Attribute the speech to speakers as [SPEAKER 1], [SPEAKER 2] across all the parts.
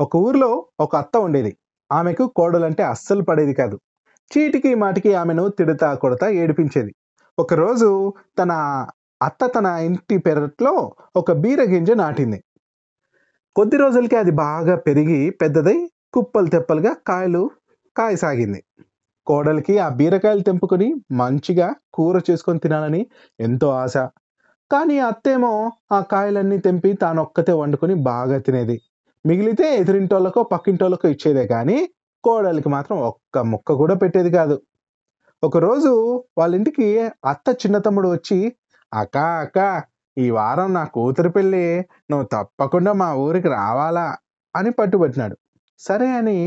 [SPEAKER 1] ఒక ఊర్లో ఒక అత్త ఉండేది. ఆమెకు కోడలంటే అస్సలు పడేది కాదు. చీటికి మాటికి ఆమెను తిడతా, కొడతా ఏడిపించేది. ఒకరోజు తన అత్త తన ఇంటి పెరట్లో ఒక బీర గింజ నాటింది. కొద్ది రోజులకే అది బాగా పెరిగి పెద్దదై కుప్పలు తెప్పలుగా కాయలు కాయసాగింది. కోడలికి ఆ బీరకాయలు తెంపుకొని మంచిగా కూర చేసుకొని తినాలని ఎంతో ఆశ. కానీ అత్తేమో ఆ కాయలన్నీ తెంపి తానొక్కతే వండుకొని బాగా తినేది. మిగిలితే ఎదురింటోళ్ళకో, పక్కింటోళ్ళకో ఇచ్చేదే కానీ కోడలికి మాత్రం ఒక్క ముక్క కూడా పెట్టేది కాదు. ఒకరోజు వాళ్ళ ఇంటికి అత్త చిన్న తమ్ముడు వచ్చి అక్క అక్కా ఈ వారం నా కూతురు పెళ్ళి నువ్వు తప్పకుండా మా ఊరికి రావాలా అని పట్టుబట్టినాడు. సరే అని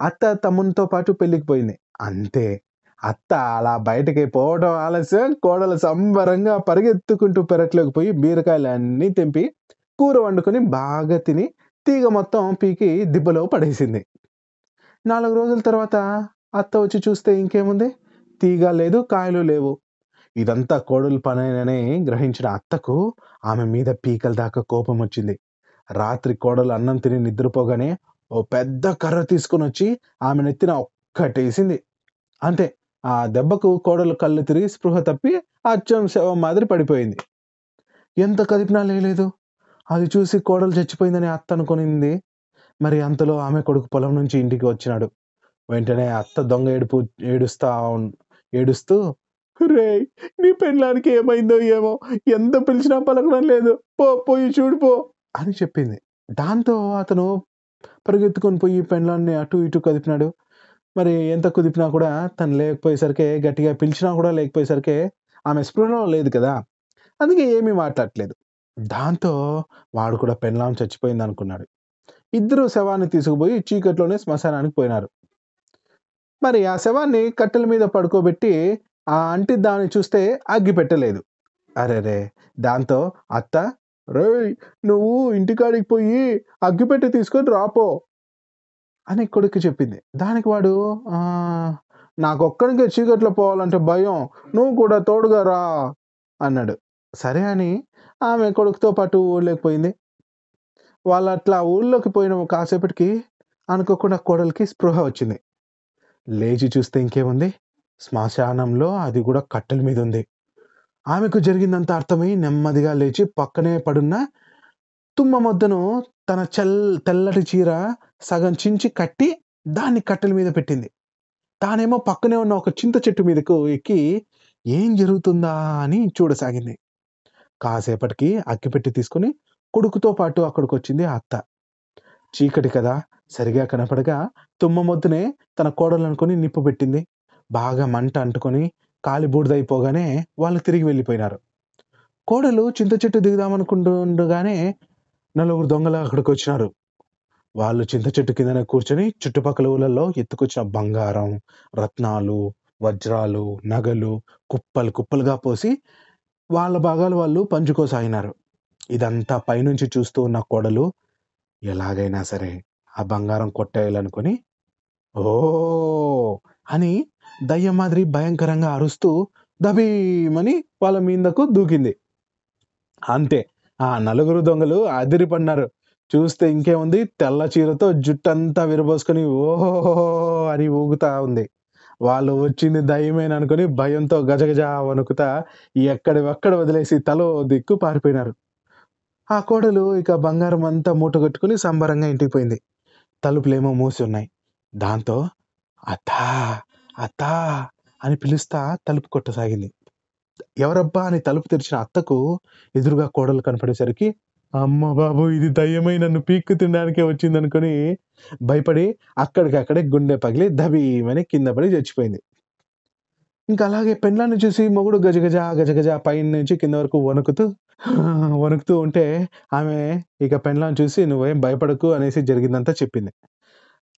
[SPEAKER 1] అత్త తమ్మునితో పాటు పెళ్ళికి పోయింది. అంతే అత్త అలా బయటకి పోవడం ఆలస్యం కోడలు సంబరంగా పరిగెత్తుకుంటూ పెరట్లోకి పోయి బీరకాయలు అన్నీ తెంపి కూర వండుకొని బాగా తిని తీగ మొత్తం పీకి దిబ్బలో పడేసింది. నాలుగు రోజుల తర్వాత అత్త వచ్చి చూస్తే ఇంకేముంది తీగ లేదు కాయలు లేవు. ఇదంతా కోడలు పనేనని గ్రహించిన అత్తకు ఆమె మీద పీకల దాకా కోపం వచ్చింది. రాత్రి కోడలు అన్నం తిని నిద్రపోగానే ఓ పెద్ద కర్ర తీసుకొని వచ్చి ఆమె నెత్తిన ఒక్కటేసింది. అంతే ఆ దెబ్బకు కోడలు కళ్ళు తిరిగి స్పృహ తప్పి అచ్చం శవం మాదిరి పడిపోయింది. ఎంత కదిపినా లేదు అది చూసి కోడలు చచ్చిపోయిందని అత్త అనుకునింది. మరి అంతలో ఆమె కొడుకు పొలం నుంచి ఇంటికి వచ్చినాడు. వెంటనే అత్త దొంగ ఏడుపు ఏడుస్తా ఏడుస్తూ రేయ్ నీ పెళ్ళానికి ఏమైందో ఏమో ఎంత పిలిచినా పలకడం లేదు పో పోయి చూడు పో అని చెప్పింది. దాంతో అతను పరిగెత్తుకొని పోయి పెళ్ళాన్ని అటు ఇటు కదిపినాడు. మరి ఎంత కుదిపినా కూడా తను లేకపోయేసరికి గట్టిగా పిలిచినా కూడా లేకపోయేసరికి ఆమె స్పృహలో లేదు కదా అందుకే ఏమీ మాట్లాడలేదు దాంతో వాడు కూడా పెళ్ళాం చచ్చిపోయింది అనుకున్నాడు. ఇద్దరు శవాన్ని తీసుకుపోయి చీకట్లోనే శ్మశానానికి పోయినారు. మరి ఆ శవాన్ని కట్టెల మీద పడుకోబెట్టి ఆ అంటి దాన్ని చూస్తే అగ్గి పెట్టలేదు. అరెరే దాంతో అత్త రేయ్ నువ్వు ఇంటికాడికి పోయి అగ్గిపెట్టె తీసుకొని రాపో అని కొడుకు చెప్పింది. దానికి వాడు ఆ నాకొక్కడికే చీకట్లో పోవాలంటే భయం నువ్వు కూడా తోడుగా రా అన్నాడు. సరే అని ఆమె కొడుకుతో పాటు ఊళ్ళోకి పోయింది. వాళ్ళు అట్లా ఊళ్ళోకి పోయిన కాసేపటికి అనుకోకుండా కోడలికి స్పృహ వచ్చింది. లేచి చూస్తే ఇంకేముంది శ్మశానంలో అది కూడా కట్టెల మీద ఉంది. ఆమెకు జరిగిందంతా అర్థమై నెమ్మదిగా లేచి పక్కనే పడున్న తుమ్మ మొద్దను తన చెల్ తెల్లటి చీర సగం చించి కట్టి దాన్ని కట్టెల మీద పెట్టింది. తానేమో పక్కనే ఉన్న ఒక చింత చెట్టు మీదకు ఎక్కి ఏం జరుగుతుందా అని చూడసాగింది. కాసేపటికి అగ్గిపెట్టి తీసుకుని కొడుకుతో పాటు అక్కడికి వచ్చింది ఆ అత్త. చీకటి కదా సరిగా కనపడగా తుమ్మ మొద్దునే తన కోడలు అనుకుని నిప్పు పెట్టింది. బాగా మంట అంటుకొని కాలి బూడిదైపోగానే వాళ్ళు తిరిగి వెళ్ళిపోయినారు. కోడలు చింత చెట్టు దిగుదామనుకుంటుండగానే నలుగురు దొంగలు అక్కడికి వచ్చినారు. వాళ్ళు చింత చెట్టు కిందనే కూర్చొని చుట్టుపక్కల ఊళ్ళల్లో ఎత్తుకొచ్చిన బంగారం, రత్నాలు, వజ్రాలు, నగలు కుప్పలు కుప్పలుగా పోసి వాళ్ళ భాగాలు వాళ్ళు పంచుకోసాగినారు. ఇదంతా పైనుంచి చూస్తూ ఉన్న కోడలు ఎలాగైనా సరే ఆ బంగారం కొట్టేయాలనుకొని ఓ అని దయ్యం మాదిరి భయంకరంగా అరుస్తూ దబీమని వాళ్ళ మీదకు దూకింది. అంతే ఆ నలుగురు దొంగలు అదిరిపడినారు. చూస్తే ఇంకేముంది తెల్ల చీరతో జుట్టంతా విరబోసుకొని ఓహో అని ఊగుతా ఉంది. వాళ్ళు వచ్చింది దయ్యమేననుకొని భయంతో గజగజ వణుకుతా ఎక్కడివక్కడ వదిలేసి తలో దిక్కు పారిపోయినారు. ఆ కోడలు ఇక బంగారం అంతా మూటగట్టుకుని సంబరంగా ఇంటికి పోయింది. తలుపులేమో మూసి ఉన్నాయి. దాంతో అత్తా అత్తా అని పిలుస్తా తలుపు కొట్టసాగింది. ఎవరబ్బా అని తలుపు తెరిచిన అత్తకు ఎదురుగా కోడలు కనపడేసరికి అమ్మ బాబు ఇది దయ్యమై నన్ను పీక్కు తినడానికే వచ్చింది అనుకుని భయపడి అక్కడికక్కడే గుండె పగిలి దబీమని కింద పడి చచ్చిపోయింది. ఇంకా అలాగే పెండ్లాన్ని చూసి మొగుడు గజగజ గజగజ పైన నుంచి కింద వరకు వణుకుతూ వణుకుతూ ఉంటే ఆమె ఇక పెండ్లాన్ని చూసి నువ్వేం భయపడకు అనేసి జరిగిందంతా చెప్పింది.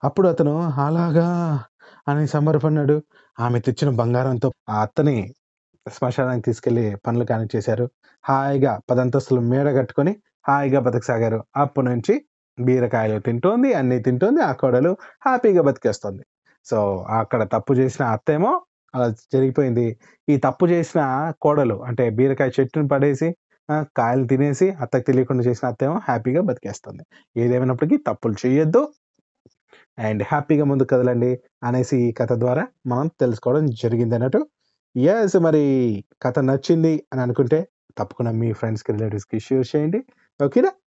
[SPEAKER 1] అప్పుడు అతను అలాగా అని సంబరపడినాడు. ఆమె తెచ్చిన బంగారంతో ఆ అత్తని శ్మశానానికి తీసుకెళ్ళి పనులు కానిచ్చేశారు. హాయిగా పదంతస్తులు మేడ కట్టుకొని హాయిగా బతకసాగారు. అప్పటి నుంచి బీరకాయలు తింటోంది, అన్నీ తింటోంది. ఆ కోడలు హ్యాపీగా బతికేస్తుంది. సో అక్కడ తప్పు చేసిన అత్తేమో అలా జరిగిపోయింది. ఈ తప్పు చేసిన కోడలు అంటే బీరకాయ చెట్టుని పడేసి కాయలు తినేసి అత్తకి తెలియకుండా చేసిన అత్తేమో హ్యాపీగా బతికేస్తుంది. ఏదేమైనప్పటికీ తప్పులు చేయొద్దు. అండ్ హ్యాపీగా ముందుకు కదలండి అనేసి ఈ కథ ద్వారా మనం తెలుసుకోవడం జరిగింది అన్నట్టు ఎస్ మరి కథ నచ్చింది అని అనుకుంటే తప్పకుండా మీ ఫ్రెండ్స్‌కి, రిలేటివ్స్‌కి షేర్ చేయండి. Okay